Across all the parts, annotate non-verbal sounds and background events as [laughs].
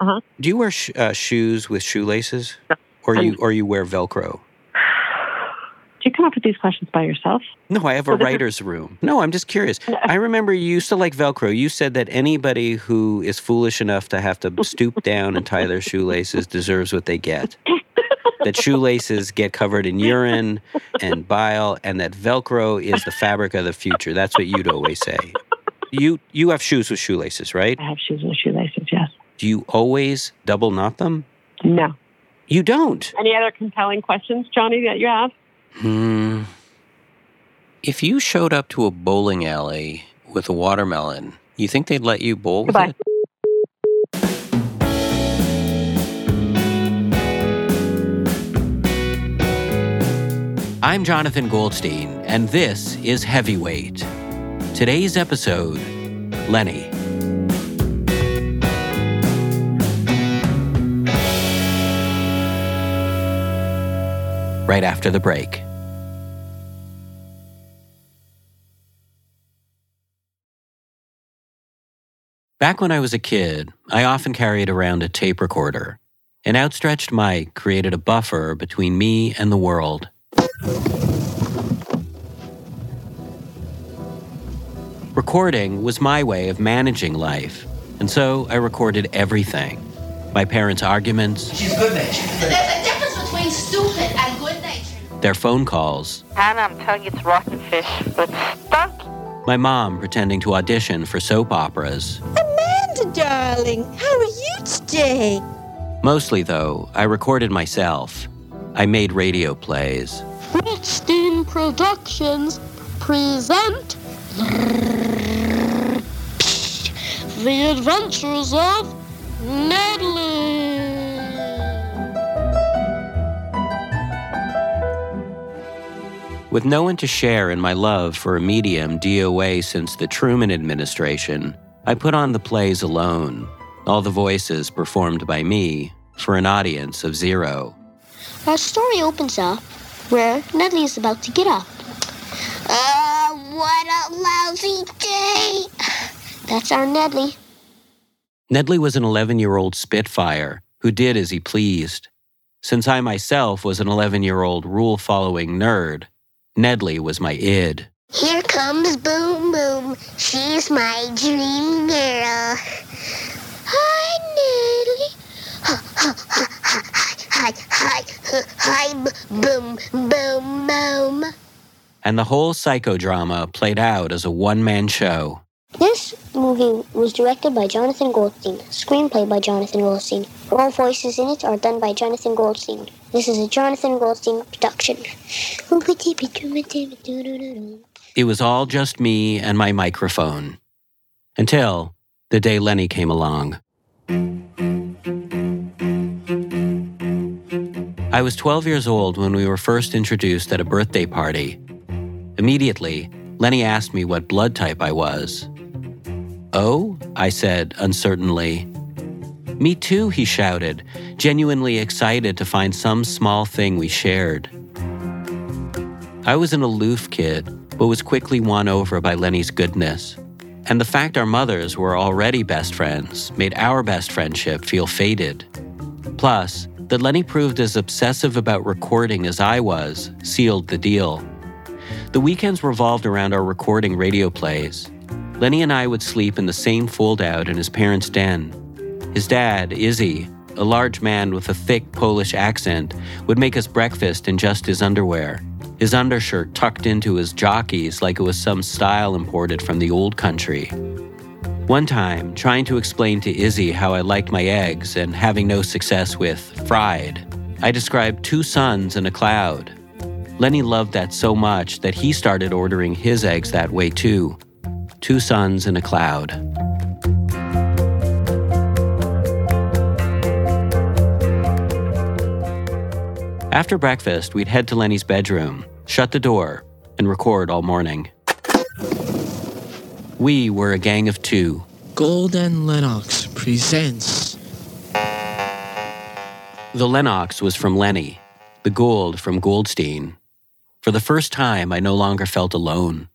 Uh-huh. Do you wear sh- uh, shoes with shoelaces, No. or you or you wear Velcro? Do you come up with these questions by yourself? No, I have a is- writer's room. No, I'm just curious. [laughs] I remember you used to like Velcro. You said that anybody who is foolish enough to have to stoop [laughs] down and tie their shoelaces deserves what they get. that [laughs] shoelaces get covered in urine and bile, and that Velcro is the fabric of the future. That's what you'd always say. You you have shoes with shoelaces, right? I have shoes with shoelaces, yes. Do you always double knot them? No. You don't. Any other compelling questions, Johnny, that you have? Hmm. If you showed up to a bowling alley with a watermelon, you think they'd let you bowl with Goodbye. it? I'm Jonathan Goldstein, and this is Heavyweight. Today's episode Lenny. Right after the break. Back when I was a kid, I often carried around a tape recorder. An outstretched mic created a buffer between me and the world. Recording was my way of managing life, and so I recorded everything my parents' arguments, She's good natured. There's a difference between stupid and good natured. their phone calls, Hannah, I'm telling you, it's rotten fish, but stunk. my mom pretending to audition for soap operas. Amanda, darling, how are you today? Mostly, though, I recorded myself. I made radio plays. Richstein Productions present The Adventures of Natalie. With no one to share in my love for a medium DOA since the Truman administration, I put on the plays alone, all the voices performed by me, for an audience of zero. Our story opens up where Natalie is about to get up. Oh, what a lousy day. That's our Natalie. Nedley was an 11 year old Spitfire who did as he pleased. Since I myself was an 11 year old rule following nerd, Nedley was my id. Here comes Boom Boom. She's my dream girl. Hi, Nedley. Hi, hi, hi, hi, boom, boom, boom. And the whole psychodrama played out as a one man show. This movie was directed by Jonathan Goldstein, screenplay by Jonathan Goldstein. All voices in it are done by Jonathan Goldstein. This is a Jonathan Goldstein production. [laughs] Oh, it was all just me and my microphone. Until the day Lenny came along. I was 12 years old when we were first introduced at a birthday party. Immediately, Lenny asked me what blood type I was. Oh, I said uncertainly. Me too, he shouted, genuinely excited to find some small thing we shared. I was an aloof kid, but was quickly won over by Lenny's goodness. And the fact our mothers were already best friends made our best friendship feel faded. Plus, that Lenny proved as obsessive about recording as I was sealed the deal. The weekends revolved around our recording radio plays. Lenny and I would sleep in the same fold out in his parents' den. His dad, Izzy, a large man with a thick Polish accent, would make us breakfast in just his underwear, his undershirt tucked into his jockeys like it was some style imported from the old country. One time, trying to explain to Izzy how I liked my eggs and having no success with fried, I described two suns in a cloud. Lenny loved that so much that he started ordering his eggs that way too. Two suns in a cloud. After breakfast, we'd head to Lenny's bedroom, shut the door, and record all morning. We were a gang of two. Golden Lennox presents The Lennox was from Lenny, the gold from Goldstein. For the first time, I no longer felt alone.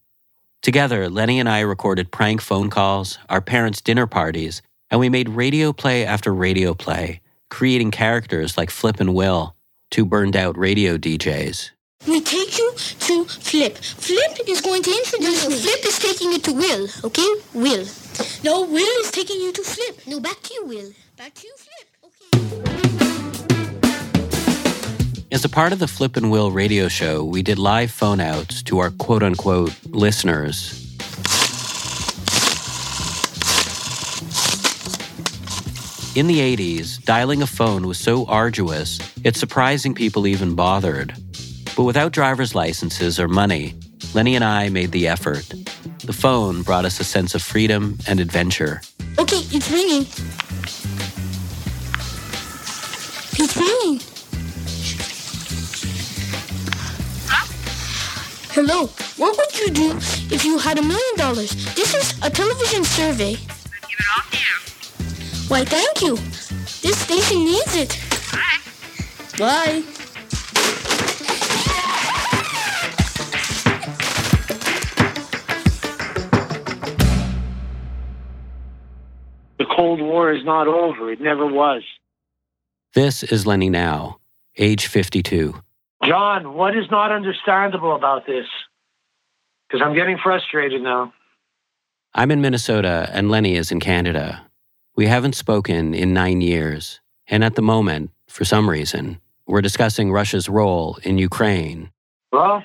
Together, Lenny and I recorded prank phone calls, our parents' dinner parties, And we made radio play after radio play, creating characters like Flip and Will, two burned out radio DJs. We take you to Flip. Flip is going to introduce you. Flip is taking you to Will, okay? Will. No, Will is taking you to Flip. No, back to you, Will. Back to you, Flip. Okay. As a part of the Flip and Will radio show, we did live phone outs to our quote unquote listeners. In the 80s, dialing a phone was so arduous, it's surprising people even bothered. But without driver's licenses or money, Lenny and I made the effort. The phone brought us a sense of freedom and adventure. Okay, it's ringing. It's ringing. Hello. What would you do if you had a million dollars? This is a television survey. Give it all to you. Why, thank you. This station needs it. Bye. Bye. The Cold War is not over. It never was. This is Lenny now, age 52. John, what is not understandable about this? Because I'm getting frustrated now. I'm in Minnesota and Lenny is in Canada. We haven't spoken in nine years, and at the moment, for some reason, we're discussing Russia's role in Ukraine. Well,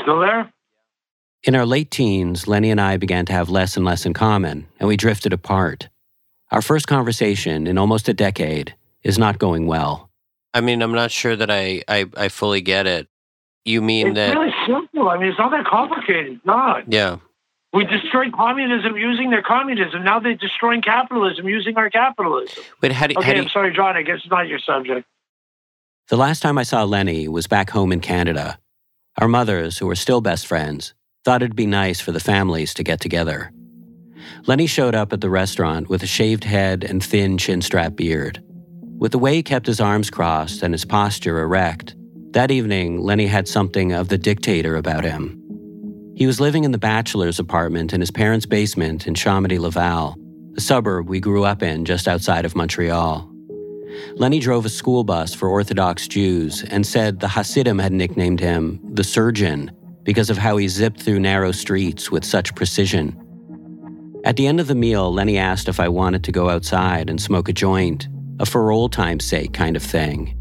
still there? In our late teens, Lenny and I began to have less and less in common, and we drifted apart. Our first conversation in almost a decade is not going well. I mean, I'm not sure that I, I, I fully get it. You mean It's that? really simple. I mean, it's not that complicated. It's not. Yeah. We destroyed communism using their communism. Now they're destroying capitalism using our capitalism. But how do, how Okay, do I'm sorry, John. I guess it's not your subject. The last time I saw Lenny was back home in Canada. Our mothers, who were still best friends, thought it'd be nice for the families to get together. Lenny showed up at the restaurant with a shaved head and thin chin strap beard. With the way he kept his arms crossed and his posture erect, that evening Lenny had something of the dictator about him. He was living in the bachelor's apartment in his parents' basement in Chomedey Laval, a suburb we grew up in just outside of Montreal. Lenny drove a school bus for Orthodox Jews and said the Hasidim had nicknamed him the surgeon because of how he zipped through narrow streets with such precision. At the end of the meal, Lenny asked if I wanted to go outside and smoke a joint, a for old time's sake kind of thing.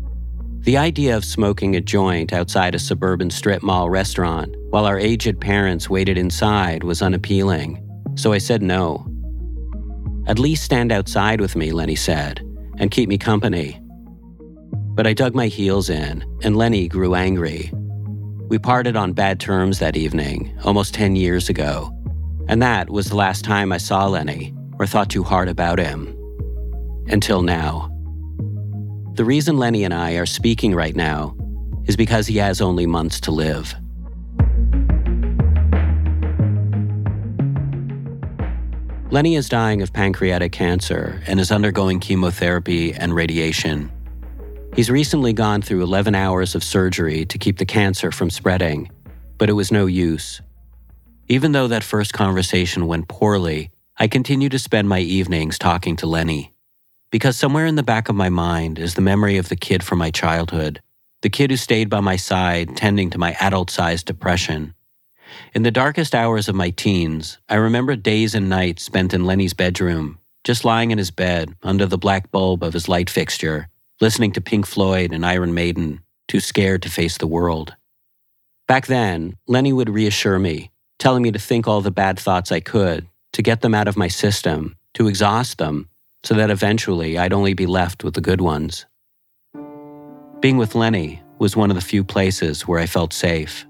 The idea of smoking a joint outside a suburban strip mall restaurant while our aged parents waited inside was unappealing, so I said no. At least stand outside with me, Lenny said, and keep me company. But I dug my heels in, and Lenny grew angry. We parted on bad terms that evening, almost 10 years ago, and that was the last time I saw Lenny or thought too hard about him. Until now. The reason Lenny and I are speaking right now is because he has only months to live. Lenny is dying of pancreatic cancer and is undergoing chemotherapy and radiation. He's recently gone through 11 hours of surgery to keep the cancer from spreading, but it was no use. Even though that first conversation went poorly, I continue to spend my evenings talking to Lenny. Because somewhere in the back of my mind is the memory of the kid from my childhood, the kid who stayed by my side tending to my adult sized depression. In the darkest hours of my teens, I remember days and nights spent in Lenny's bedroom, just lying in his bed under the black bulb of his light fixture, listening to Pink Floyd and Iron Maiden, too scared to face the world. Back then, Lenny would reassure me, telling me to think all the bad thoughts I could, to get them out of my system, to exhaust them, so that eventually I'd only be left with the good ones. Being with Lenny was one of the few places where I felt safe.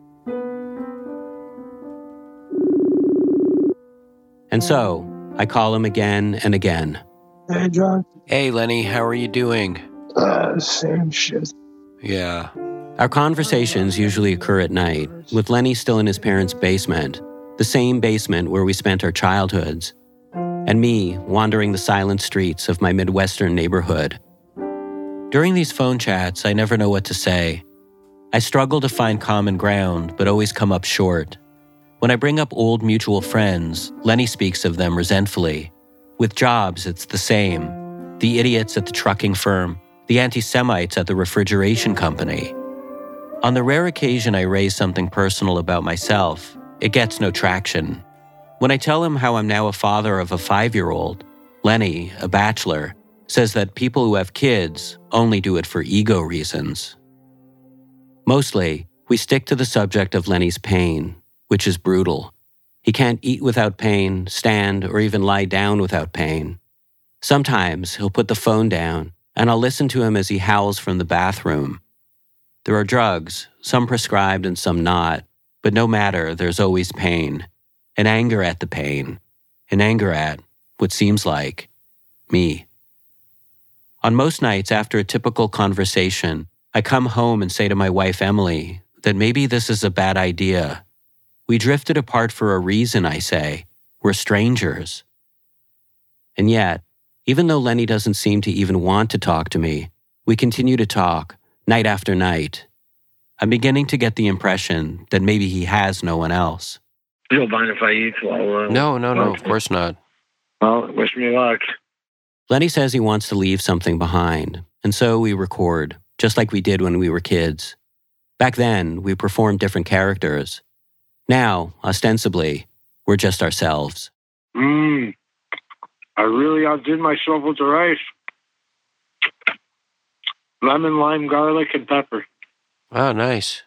And so, I call him again and again. Hey, John. Hey, Lenny, how are you doing? Uh, same shit. Yeah. Our conversations usually occur at night, with Lenny still in his parents' basement, the same basement where we spent our childhoods, and me wandering the silent streets of my Midwestern neighborhood. During these phone chats, I never know what to say. I struggle to find common ground, but always come up short. When I bring up old mutual friends, Lenny speaks of them resentfully. With jobs, it's the same. The idiots at the trucking firm, the anti Semites at the refrigeration company. On the rare occasion I raise something personal about myself, it gets no traction. When I tell him how I'm now a father of a five year old, Lenny, a bachelor, says that people who have kids only do it for ego reasons. Mostly, we stick to the subject of Lenny's pain, which is brutal. He can't eat without pain, stand, or even lie down without pain. Sometimes he'll put the phone down, and I'll listen to him as he howls from the bathroom. There are drugs, some prescribed and some not, but no matter, there's always pain. An anger at the pain. An anger at what seems like me. On most nights after a typical conversation, I come home and say to my wife, Emily, that maybe this is a bad idea. We drifted apart for a reason, I say. We're strangers. And yet, even though Lenny doesn't seem to even want to talk to me, we continue to talk, night after night. I'm beginning to get the impression that maybe he has no one else. You don't mind if I eat while. Uh, No, no, no, of course not. Well, wish me luck. Lenny says he wants to leave something behind, and so we record, just like we did when we were kids. Back then, we performed different characters. Now, ostensibly, we're just ourselves. Mmm. I really outdid myself with the rice. Lemon, lime, garlic, and pepper. Oh, nice.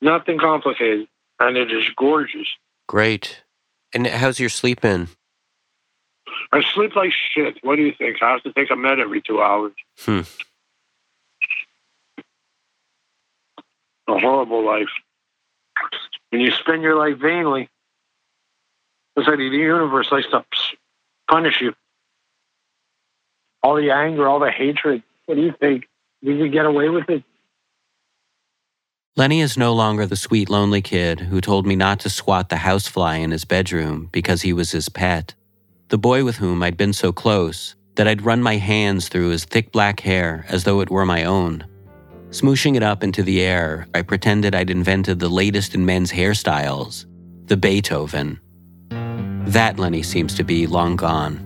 Nothing complicated. And it is gorgeous. Great. And how's your sleep in? I sleep like shit. What do you think? I have to take a med every two hours. Hmm. A horrible life. When you spend your life vainly, it's like the universe likes to punish you. All the anger, all the hatred. What do you think? You could get away with it? Lenny is no longer the sweet, lonely kid who told me not to swat the housefly in his bedroom because he was his pet. The boy with whom I'd been so close that I'd run my hands through his thick black hair as though it were my own. Smooshing it up into the air, I pretended I'd invented the latest in men's hairstyles the Beethoven. That Lenny seems to be long gone.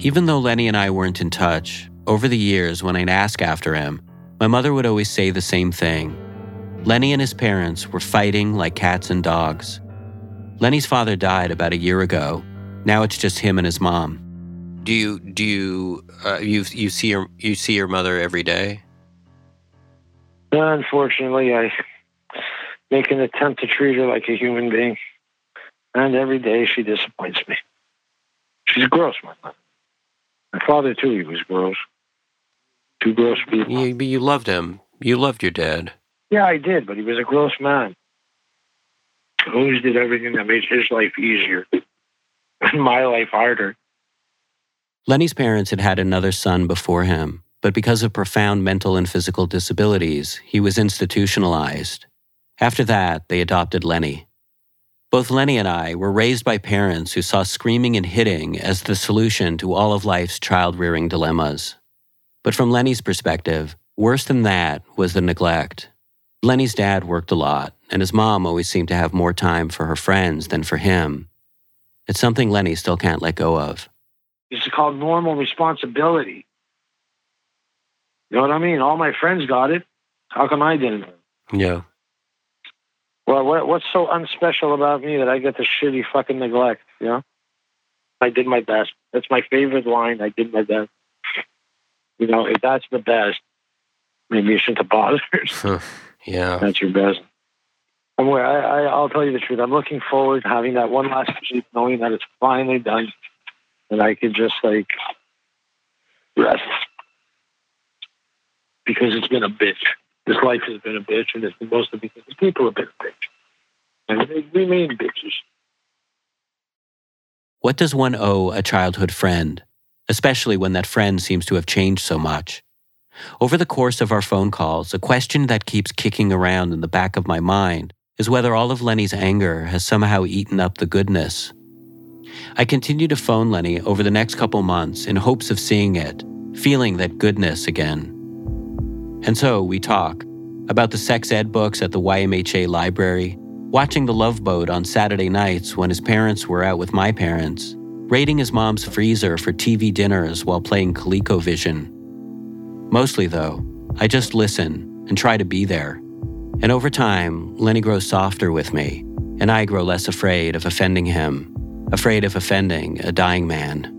Even though Lenny and I weren't in touch, over the years when I'd ask after him, my mother would always say the same thing. Lenny and his parents were fighting like cats and dogs. Lenny's father died about a year ago. Now it's just him and his mom. Do you do you uh, you you see your you see your mother every day? Unfortunately, I make an attempt to treat her like a human being. And every day she disappoints me. She's gross, my mother. My father, too, he was gross. Two gross people. You, but you loved him. You loved your dad. Yeah, I did, but he was a gross man. He always did everything that made his life easier [laughs] and my life harder. Lenny's parents had had another son before him, but because of profound mental and physical disabilities, he was institutionalized. After that, they adopted Lenny. Both Lenny and I were raised by parents who saw screaming and hitting as the solution to all of life's child rearing dilemmas. But from Lenny's perspective, worse than that was the neglect. Lenny's dad worked a lot, and his mom always seemed to have more time for her friends than for him. It's something Lenny still can't let go of. It's called normal responsibility. You know what I mean? All my friends got it. How come I didn't? Yeah. Well, what, what's so unspecial about me that I get the shitty fucking neglect? You know, I did my best. That's my favorite line. I did my best. You know, if that's the best, maybe you shouldn't have bothered. [laughs] yeah, that's your best. I'm, I, I, I'll tell you the truth. I'm looking forward to having that one last sleep, knowing that it's finally done, and I can just like rest because it's been a bitch. This life has been a bitch, and it's mostly because the people have been a bitch. And they remain bitches. What does one owe a childhood friend, especially when that friend seems to have changed so much? Over the course of our phone calls, a question that keeps kicking around in the back of my mind is whether all of Lenny's anger has somehow eaten up the goodness. I continue to phone Lenny over the next couple months in hopes of seeing it, feeling that goodness again. And so we talk, about the sex ed books at the YMHA library, watching The Love Boat on Saturday nights when his parents were out with my parents, raiding his mom's freezer for TV dinners while playing ColecoVision. Mostly, though, I just listen and try to be there. And over time, Lenny grows softer with me, and I grow less afraid of offending him, afraid of offending a dying man.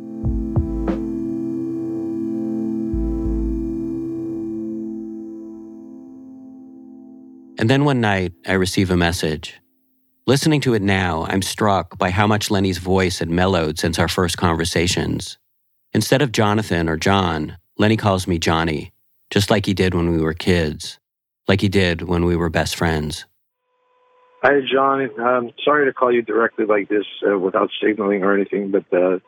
And then one night, I receive a message. Listening to it now, I'm struck by how much Lenny's voice had mellowed since our first conversations. Instead of Jonathan or John, Lenny calls me Johnny, just like he did when we were kids, like he did when we were best friends. Hi, John. I'm sorry to call you directly like this uh, without signaling or anything, but uh, it's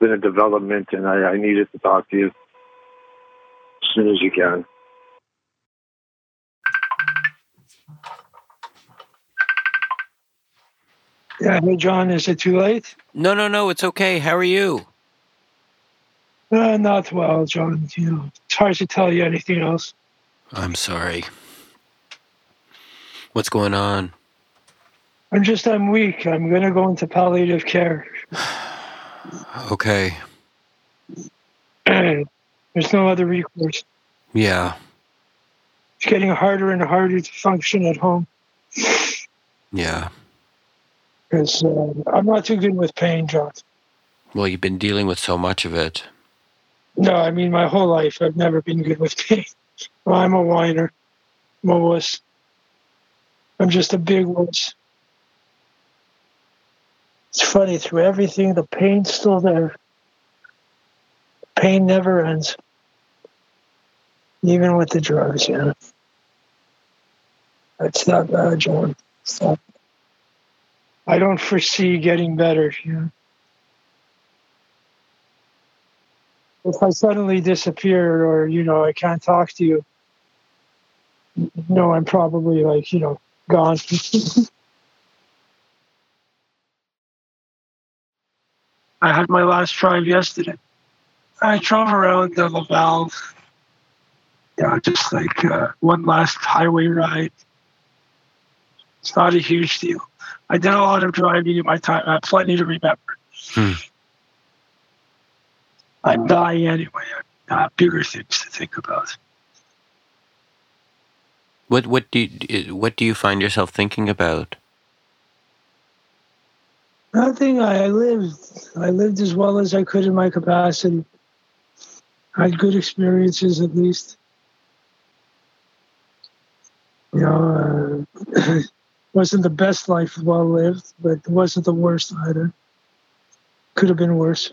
been a development, and I, I needed to talk to you as soon as you can. Yeah, hey John, is it too late? No, no, no, it's okay. How are you? Uh, not well, John. You know, it's hard to tell you anything else. I'm sorry. What's going on? I'm just, I'm weak. I'm going to go into palliative care. [sighs] Okay. [clears throat] There's no other recourse. Yeah. It's getting harder and harder to function at home Yeah. because uh, I'm not too good with pain, John. Well, you've been dealing with so much of it. No, I mean, my whole life I've never been good with pain. [laughs] Well, I'm a whiner. I'm a wuss. I'm just a big wuss. It's funny, through everything, the pain's still there. Pain never ends. Even with the drugs, yeah. It's not bad, John. Not- I don't foresee getting better, know. if I suddenly disappear or you know I can't talk to you, no, I'm probably like you know gone. [laughs] I had my last drive yesterday. I drove around the Laval. Yeah, just like uh, one last highway ride. It's not a huge deal. I did a lot of driving in my time. I have plenty to remember. Hmm. I'm dying anyway. I have bigger things to think about. What what do you, what do you find yourself thinking about? Nothing. I lived. I lived as well as I could in my capacity. I had good experiences, at least. You know, uh, [clears throat] wasn't the best life well lived, but it wasn't the worst either. Could have been worse.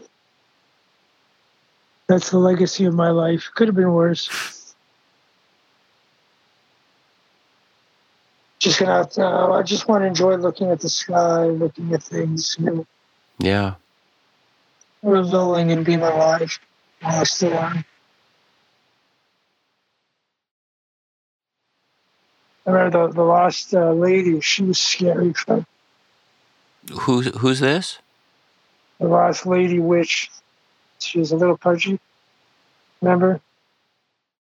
That's the legacy of my life. Could have been worse. Just gonna. Have to, uh, I just want to enjoy looking at the sky, looking at things, you know, Yeah. reveling and being alive while I still am. I remember the, the last uh, lady, she was scary. Who's who's this? The last lady witch, she was a little pudgy. Remember?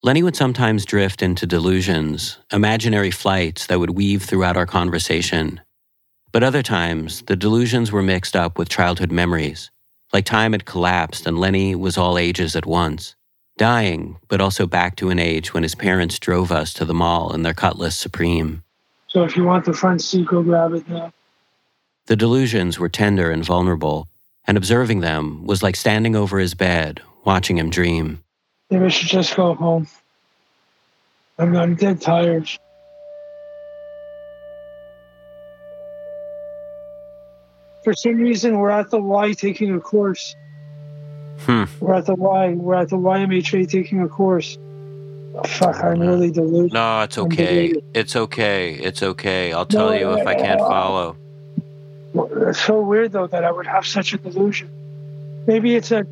Lenny would sometimes drift into delusions, imaginary flights that would weave throughout our conversation. But other times, the delusions were mixed up with childhood memories, like time had collapsed and Lenny was all ages at once, dying, but also back to an age when his parents drove us to the mall in their Cutlass Supreme. So if you want the front seat, go grab it now. The delusions were tender and vulnerable, and observing them was like standing over his bed, watching him dream. Maybe I should just go home. I'm, I'm dead tired. For some reason, we're at the Y taking a course. Hmm. We're at the Y. We're at the YMHA taking a course. Fuck, I'm really deluded. No, it's okay. It's okay. It's okay. I'll tell No, you if I can't uh, follow. It's so weird, though, that I would have such a delusion. Maybe it's a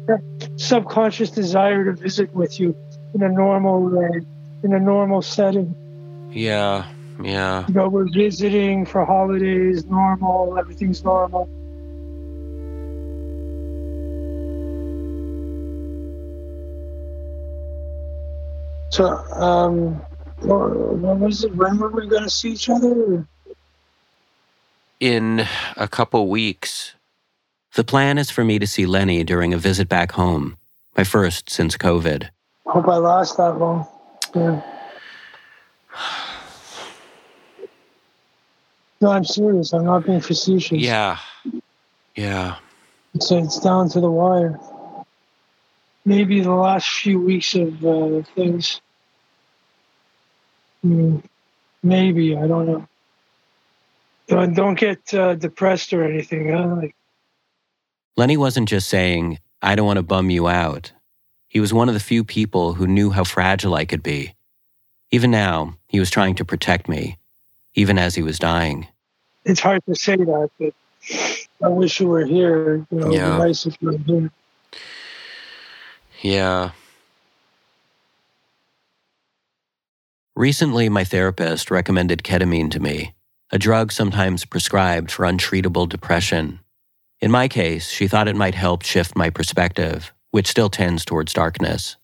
subconscious desire to visit with you in a normal, uh, in a normal setting. Yeah. Yeah. You know, we're visiting for holidays, normal, everything's normal. So, um, what was it? When were we going to see each other? In a couple weeks. The plan is for me to see Lenny during a visit back home, my first since COVID. Hope I last that long. Yeah. No, I'm serious. I'm not being facetious. Yeah. Yeah. So it's down to the wire. Maybe the last few weeks of uh, things. Mm, maybe I don't know. Don't, don't get uh, depressed or anything. Huh? Like, Lenny wasn't just saying, I don't want to bum you out. He was one of the few people who knew how fragile I could be. Even now, he was trying to protect me, even as he was dying. it's hard to say that, but I wish you were here. You know, Yeah. be nice if you were here. Yeah. Recently, my therapist recommended ketamine to me, a drug sometimes prescribed for untreatable depression. In my case, she thought it might help shift my perspective, which still tends towards darkness.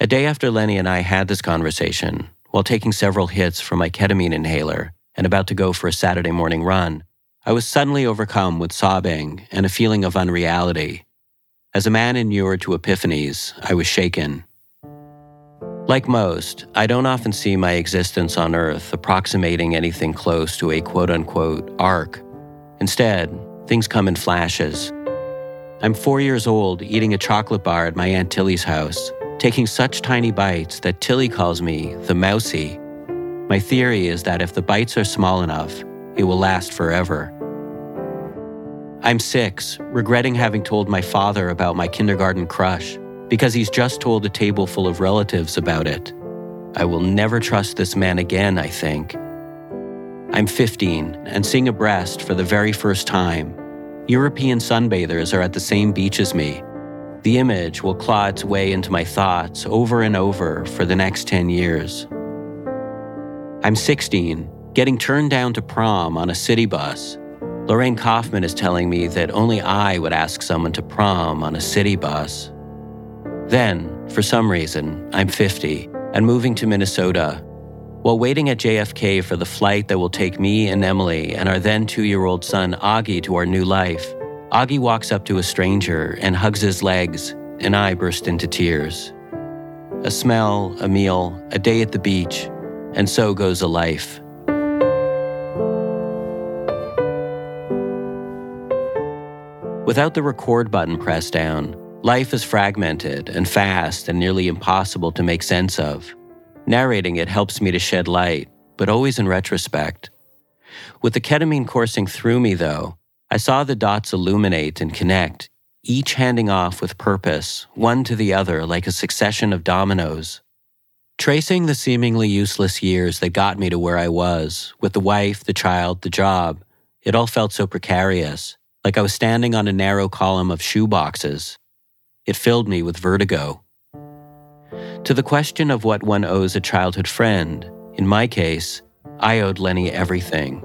A day after Lenny and I had this conversation, while taking several hits from my ketamine inhaler and about to go for a Saturday morning run, I was suddenly overcome with sobbing and a feeling of unreality. As a man inured to epiphanies, I was shaken. Like most, I don't often see my existence on Earth approximating anything close to a quote unquote arc. Instead, things come in flashes. I'm four years old eating a chocolate bar at my Aunt Tilly's house, taking such tiny bites that Tilly calls me the mousy. My theory is that if the bites are small enough, it will last forever. I'm six, regretting having told my father about my kindergarten crush because he's just told a table full of relatives about it. I will never trust this man again, I think. I'm 15 and seeing a breast for the very first time. European sunbathers are at the same beach as me. The image will claw its way into my thoughts over and over for the next 10 years. I'm 16, getting turned down to prom on a city bus. Lorraine Kaufman is telling me that only I would ask someone to prom on a city bus. Then, for some reason, I'm 50 and moving to Minnesota. While waiting at JFK for the flight that will take me and Emily and our then two year old son Augie to our new life, Augie walks up to a stranger and hugs his legs, and I burst into tears. A smell, a meal, a day at the beach, and so goes a life. Without the record button pressed down, life is fragmented and fast and nearly impossible to make sense of. Narrating it helps me to shed light, but always in retrospect. With the ketamine coursing through me, though, I saw the dots illuminate and connect, each handing off with purpose, one to the other like a succession of dominoes. Tracing the seemingly useless years that got me to where I was, with the wife, the child, the job, it all felt so precarious, like I was standing on a narrow column of shoeboxes. It filled me with vertigo. To the question of what one owes a childhood friend, in my case, I owed Lenny everything.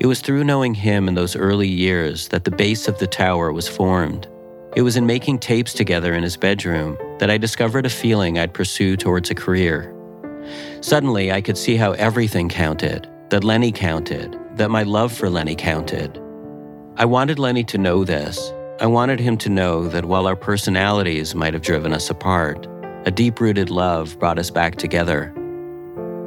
It was through knowing him in those early years that the base of the tower was formed. It was in making tapes together in his bedroom that I discovered a feeling I'd pursue towards a career. Suddenly, I could see how everything counted, that Lenny counted, that my love for Lenny counted. I wanted Lenny to know this. I wanted him to know that while our personalities might have driven us apart, a deep rooted love brought us back together.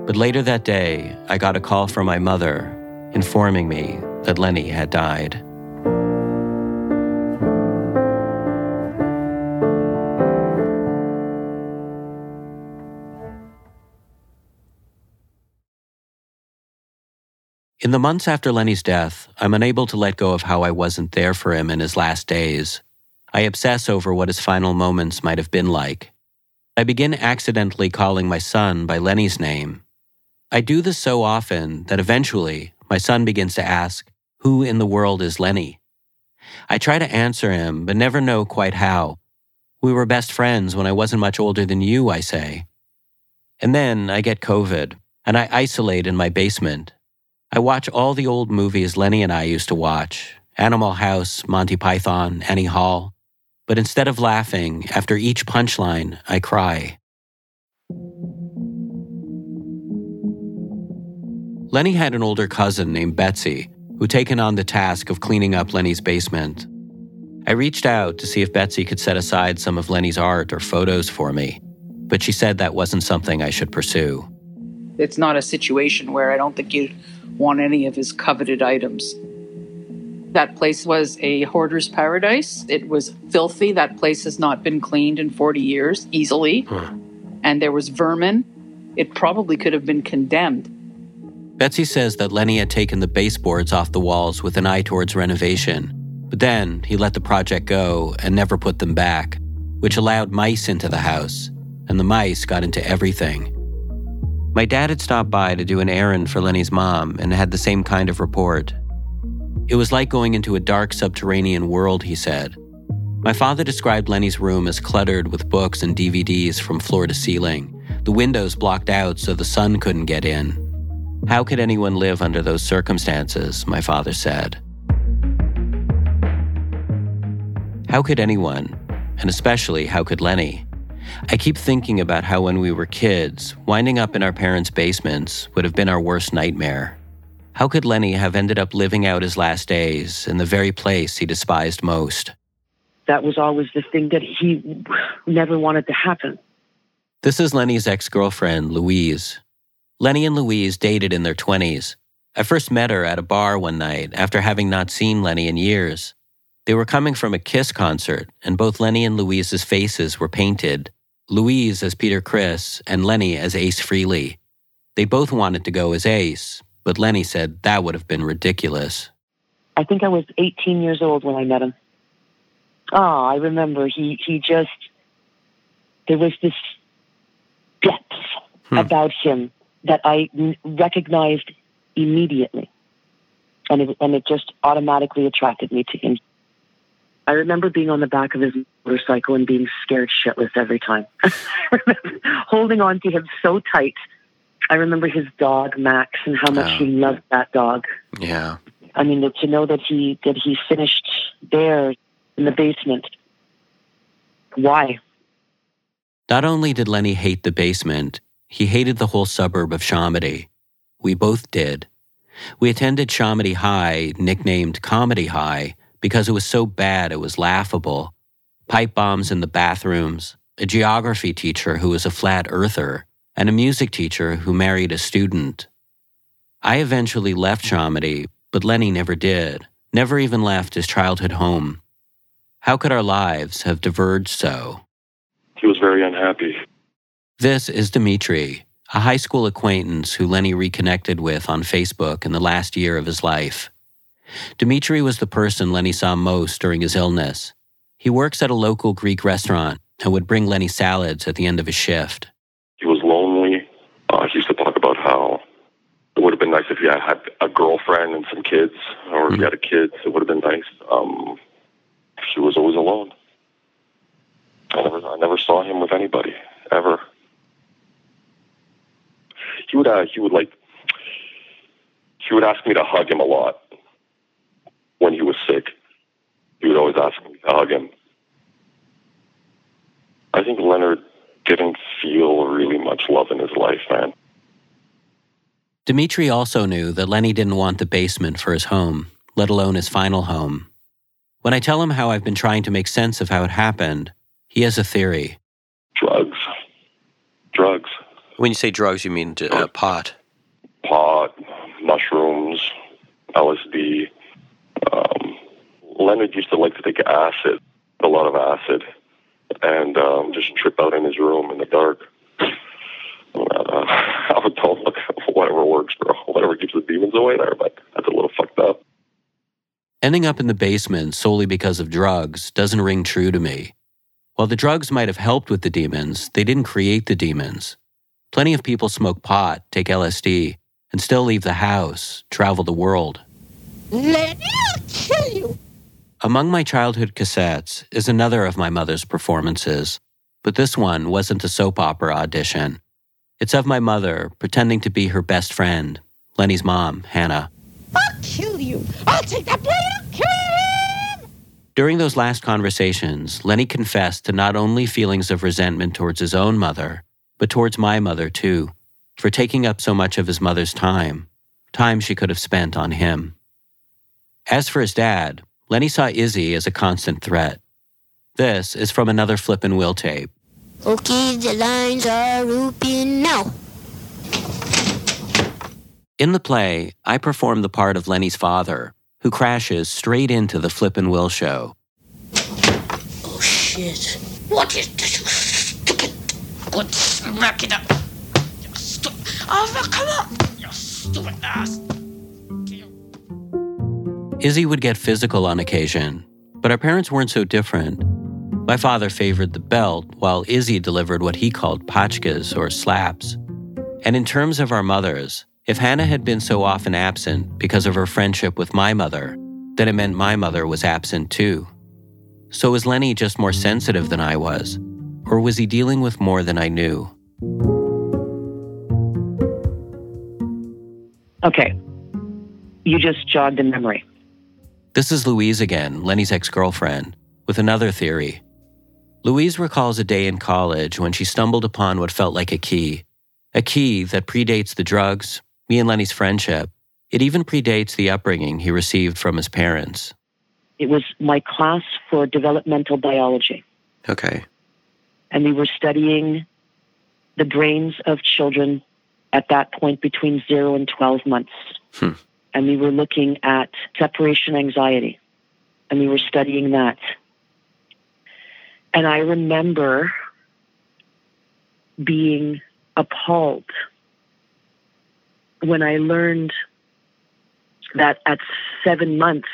But later that day, I got a call from my mother informing me that Lenny had died. In the months after Lenny's death, I'm unable to let go of how I wasn't there for him in his last days. I obsess over what his final moments might have been like. I begin accidentally calling my son by Lenny's name. I do this so often that eventually my son begins to ask, Who in the world is Lenny? I try to answer him, but never know quite how. We were best friends when I wasn't much older than you, I say. And then I get COVID, and I isolate in my basement. I watch all the old movies Lenny and I used to watch Animal House, Monty Python, Annie Hall. But instead of laughing, after each punchline, I cry. Lenny had an older cousin named Betsy who'd taken on the task of cleaning up Lenny's basement. I reached out to see if Betsy could set aside some of Lenny's art or photos for me, but she said that wasn't something I should pursue. It's not a situation where I don't think you'd want any of his coveted items. That place was a hoarder's paradise. It was filthy. That place has not been cleaned in 40 years easily. Huh. And there was vermin. It probably could have been condemned. Betsy says that Lenny had taken the baseboards off the walls with an eye towards renovation, but then he let the project go and never put them back, which allowed mice into the house, and the mice got into everything. My dad had stopped by to do an errand for Lenny's mom and had the same kind of report. It was like going into a dark subterranean world, he said. My father described Lenny's room as cluttered with books and DVDs from floor to ceiling, the windows blocked out so the sun couldn't get in. How could anyone live under those circumstances? My father said. How could anyone, and especially how could Lenny? I keep thinking about how when we were kids, winding up in our parents' basements would have been our worst nightmare. How could Lenny have ended up living out his last days in the very place he despised most? That was always the thing that he never wanted to happen. This is Lenny's ex girlfriend, Louise. Lenny and Louise dated in their 20s. I first met her at a bar one night after having not seen Lenny in years. They were coming from a Kiss concert, and both Lenny and Louise's faces were painted Louise as Peter Criss, and Lenny as Ace Frehley. They both wanted to go as Ace, but Lenny said that would have been ridiculous. I think I was 18 years old when I met him. Oh, I remember he, he just, there was this depth Hmm. about him that I recognized immediately. And it, and it just automatically attracted me to him. I remember being on the back of his motorcycle and being scared shitless every time. [laughs] Holding on to him so tight. I remember his dog Max and how much Oh. he loved that dog. Yeah. I mean, to know that he that he finished there in the basement. Why? Not only did Lenny hate the basement, he hated the whole suburb of Chomedey. We both did. We attended Chomedey High, nicknamed Comedy High, because it was so bad it was laughable. Pipe bombs in the bathrooms, a geography teacher who was a flat earther, and a music teacher who married a student. I eventually left Chomedey, but Lenny never did, never even left his childhood home. How could our lives have diverged so? He was very unhappy. This is Dimitri, a high school acquaintance who Lenny reconnected with on Facebook in the last year of his life. Dimitri was the person Lenny saw most during his illness. He works at a local Greek restaurant and would bring Lenny salads at the end of his shift. He was lonely. Uh, he used to talk about how it would have been nice if he had a girlfriend and some kids, or if he had a kid, it would have been nice. Um, he was always alone. I never, I never saw him with anybody ever. He would, uh, he would like, he would ask me to hug him a lot when he was sick. He would always me to hug him. I think Leonard didn't feel really much love in his life, man. Dimitri also knew that Lenny didn't want the basement for his home, let alone his final home. When I tell him how I've been trying to make sense of how it happened, he has a theory. Drugs. Drugs. When you say drugs, you mean uh, pot. Pot, mushrooms, LSD. Um, Leonard used to like to take acid, a lot of acid, and um, just trip out in his room in the dark. Uh, [laughs] I would tell him, look, whatever works, bro. Whatever keeps the demons away there, but that's a little fucked up. Ending up in the basement solely because of drugs doesn't ring true to me. While the drugs might have helped with the demons, they didn't create the demons. Plenty of people smoke pot, take LSD, and still leave the house, travel the world. Lenny, I'll kill you. Among my childhood cassettes is another of my mother's performances, but this one wasn't a soap opera audition. It's of my mother pretending to be her best friend, Lenny's mom, Hannah. I'll kill you. I'll take that blade and kill him. During those last conversations, Lenny confessed to not only feelings of resentment towards his own mother, but towards my mother too, for taking up so much of his mother's time. time she could have spent on him. As for his dad, Lenny saw Izzy as a constant threat. This is from another Flip and Will tape. Okay, the lines are open now. In the play, I perform the part of Lenny's father, who crashes straight into the Flip and Will show. Oh shit. What is this? Stupid. Good smack it up. Oh, come on. You stupid ass. Izzy would get physical on occasion, but our parents weren't so different. My father favored the belt, while Izzy delivered what he called pachkas or slaps. And in terms of our mothers, if Hannah had been so often absent because of her friendship with my mother, then it meant my mother was absent too. So was Lenny just more sensitive than I was? Or was he dealing with more than I knew? Okay. You just jogged a memory. This is Louise again, Lenny's ex girlfriend, with another theory. Louise recalls a day in college when she stumbled upon what felt like a key. A key that predates the drugs, me and Lenny's friendship. It even predates the upbringing he received from his parents. It was my class for developmental biology, Okay. and we were studying the brains of children at that point between zero and 12 months. Hmm. And we were looking at separation anxiety, and we were studying that. And I remember being appalled when I learned that at seven months,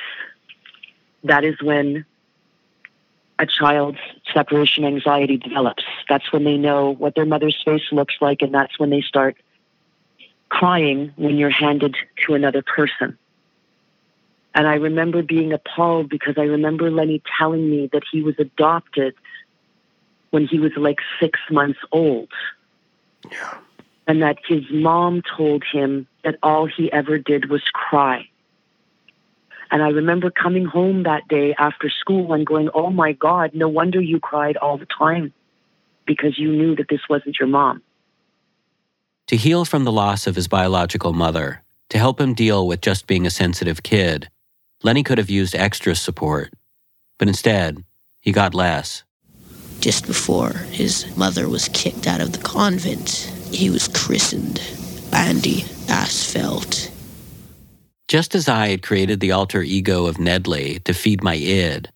that is when a child's separation anxiety develops. That's when they know what their mother's face looks like, and that's when they start crying when you're handed to another person. And I remember being appalled because I remember Lenny telling me that he was adopted when he was like six months old. Yeah. And that his mom told him that all he ever did was cry. And I remember coming home that day after school and going, Oh my God, no wonder you cried all the time because you knew that this wasn't your mom. To heal from the loss of his biological mother, to help him deal with just being a sensitive kid, Lenny could have used extra support. But instead, he got less. Just before his mother was kicked out of the convent, he was christened Andy Asphalt. Just as I had created the alter ego of Nedley to feed my id,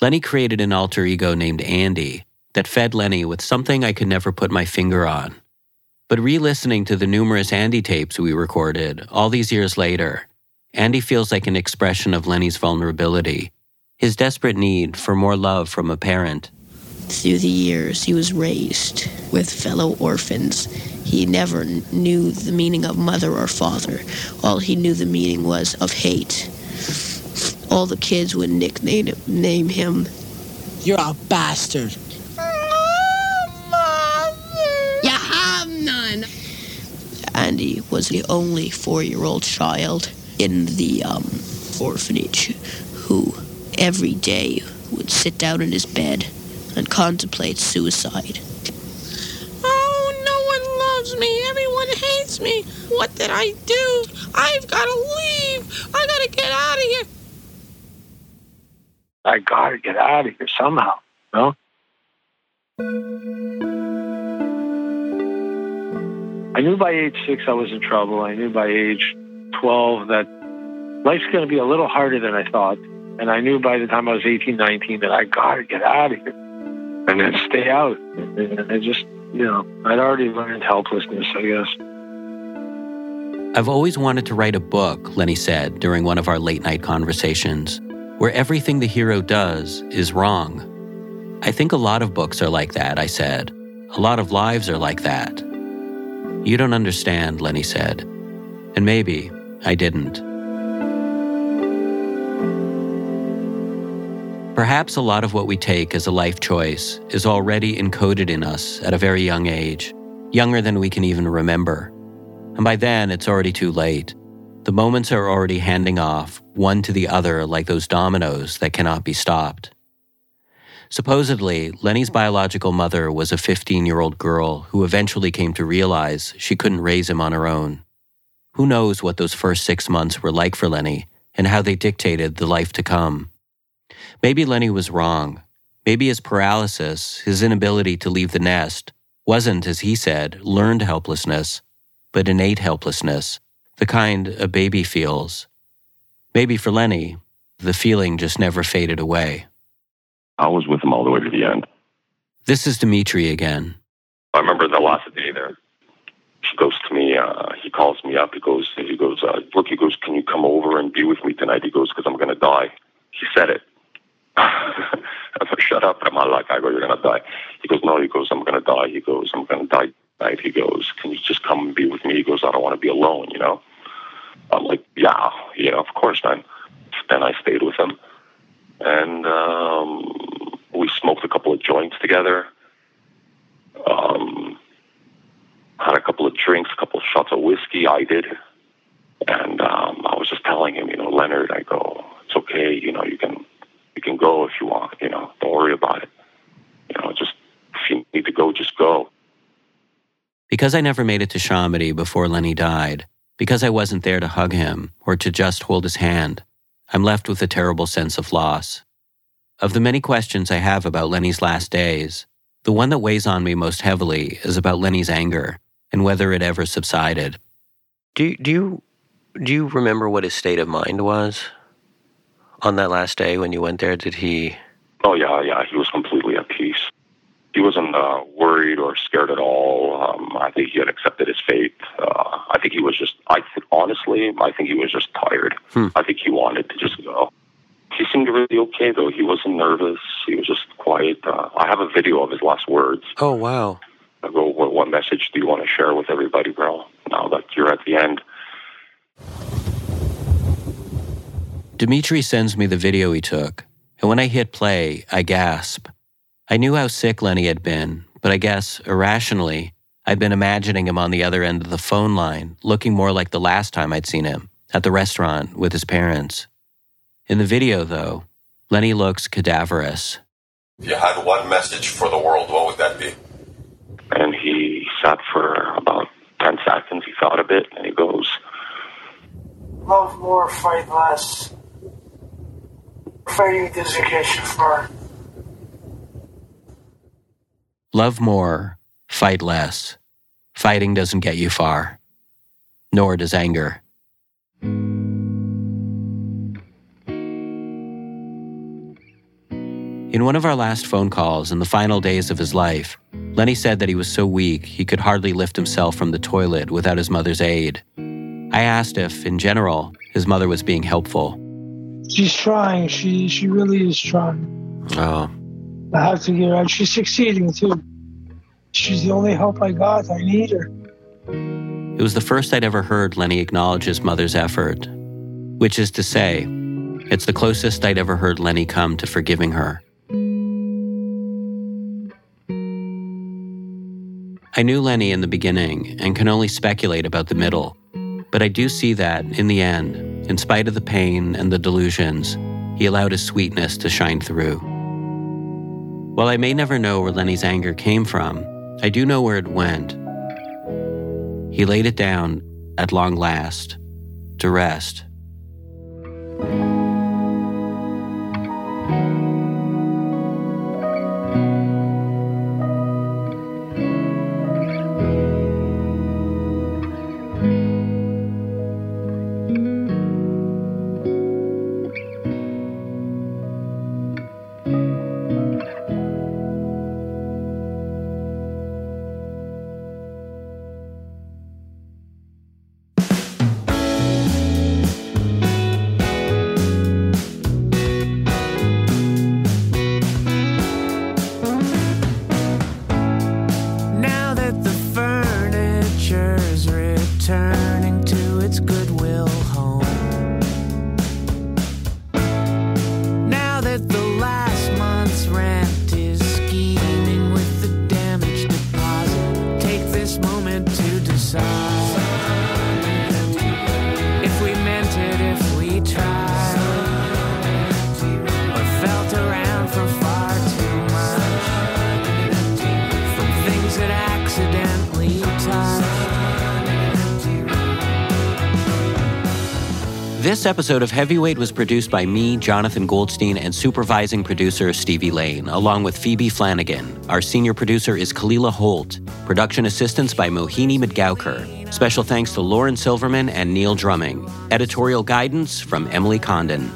Lenny created an alter ego named Andy that fed Lenny with something I could never put my finger on. But re listening to the numerous Andy tapes we recorded all these years later, Andy feels like an expression of Lenny's vulnerability, his desperate need for more love from a parent. Through the years, he was raised with fellow orphans. He never knew the meaning of mother or father. All he knew the meaning was of hate. All the kids would nickname name him. You're a bastard. You have none. Andy was the only four-year-old child in the um, orphanage who every day would sit down in his bed and contemplate suicide. Oh, no one loves me. Everyone hates me. What did I do? I've got to leave. I got to get out of here. I gotta get out of here somehow. No. I knew by age six I was in trouble. I knew by age twelve that life's going to be a little harder than I thought, and I knew by the time I was 18, 19 that I gotta get out of here and then stay out. And I just, you know, I'd already learned helplessness, I guess. I've always wanted to write a book, Lenny said during one of our late night conversations, where everything the hero does is wrong. I think a lot of books are like that, I said. A lot of lives are like that. You don't understand, Lenny said. And maybe I didn't. Perhaps a lot of what we take as a life choice is already encoded in us at a very young age, younger than we can even remember. And by then, it's already too late. The moments are already handing off, one to the other, like those dominoes that cannot be stopped. Supposedly, Lenny's biological mother was a 15 year old girl who eventually came to realize she couldn't raise him on her own. Who knows what those first six months were like for Lenny and how they dictated the life to come? Maybe Lenny was wrong. Maybe his paralysis, his inability to leave the nest, wasn't, as he said, learned helplessness, but innate helplessness, the kind a baby feels. Maybe for Lenny, the feeling just never faded away. I was with him all the way to the end. This is Dimitri again. I remember the last day there. He goes to me. Uh, he calls me up. He goes. He goes. Uh, look. He goes. Can you come over and be with me tonight? He goes because I'm gonna die. He said it. [laughs] I said, shut up. I'm not like I go. You're gonna die. He goes. No. He goes. I'm gonna die. He goes. I'm gonna die tonight. He goes. Can you just come and be with me? He goes. I don't want to be alone. You know. I'm like, yeah. You know. Of course, man. Then I stayed with him, and um, we smoked a couple of joints together. Um, had a couple of drinks, a couple of shots of whiskey. I did, and um, I was just telling him, you know, Leonard, I go, it's okay, you know, you can, you can go if you want, you know, don't worry about it, you know, just if you need to go, just go. Because I never made it to Chomedey before Lenny died, because I wasn't there to hug him or to just hold his hand, I'm left with a terrible sense of loss. Of the many questions I have about Lenny's last days, the one that weighs on me most heavily is about Lenny's anger and whether it ever subsided. Do do you do you remember what his state of mind was on that last day when you went there? Did he? Oh yeah, yeah. He was completely at peace. He wasn't uh, worried or scared at all. Um, I think he had accepted his fate. Uh, I think he was just. I th- honestly, I think he was just tired. Hmm. I think he wanted to just go. He seemed really okay though. He wasn't nervous. He was just quiet. Uh, I have a video of his last words. Oh wow. I go, what, what message do you want to share with everybody, bro? Now that you're at the end. Dimitri sends me the video he took, and when I hit play, I gasp. I knew how sick Lenny had been, but I guess, irrationally, I'd been imagining him on the other end of the phone line, looking more like the last time I'd seen him, at the restaurant with his parents. In the video, though, Lenny looks cadaverous. If you had one message for the world, what would that be? And he sat for about 10 seconds. He thought a bit, and he goes, Love more, fight less. Fighting doesn't get you far. Love more, fight less. Fighting doesn't get you far, nor does anger. In one of our last phone calls in the final days of his life, Lenny said that he was so weak he could hardly lift himself from the toilet without his mother's aid. I asked if, in general, his mother was being helpful. She's trying. She she really is trying. Oh, I have to give her. She's succeeding too. She's the only help I got. I need her. It was the first I'd ever heard Lenny acknowledge his mother's effort, which is to say, it's the closest I'd ever heard Lenny come to forgiving her. I knew Lenny in the beginning and can only speculate about the middle, but I do see that, in the end, in spite of the pain and the delusions, he allowed his sweetness to shine through. While I may never know where Lenny's anger came from, I do know where it went. He laid it down, at long last, to rest. This episode of Heavyweight was produced by me, Jonathan Goldstein, and supervising producer Stevie Lane, along with Phoebe Flanigan. Our senior producer is Kalila Holt. Production assistance by Mohini Madgavkar. Special thanks to Lauren Silverman and Neil Drumming. Editorial guidance from Emily Condon.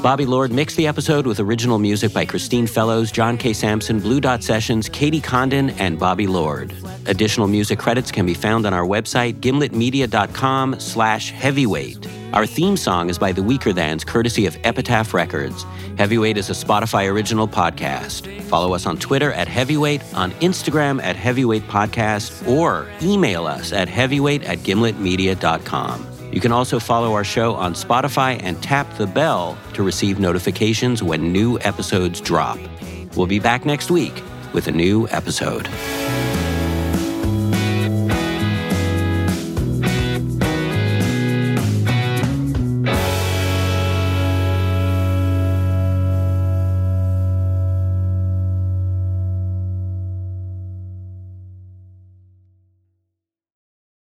Bobby Lord mixed the episode with original music by Christine Fellows, John K. Samson, Blue Dot Sessions, Katie Condon, and Bobby Lord. Additional music credits can be found on our website, gimletmedia.com slash heavyweight. Our theme song is by The Weakerthans, courtesy of Epitaph Records. Heavyweight is a Spotify original podcast. Follow us on Twitter at Heavyweight, on Instagram at Heavyweight Podcast, or email us at heavyweight at gimletmedia.com. You can also follow our show on Spotify and tap the bell to receive notifications when new episodes drop. We'll be back next week with a new episode.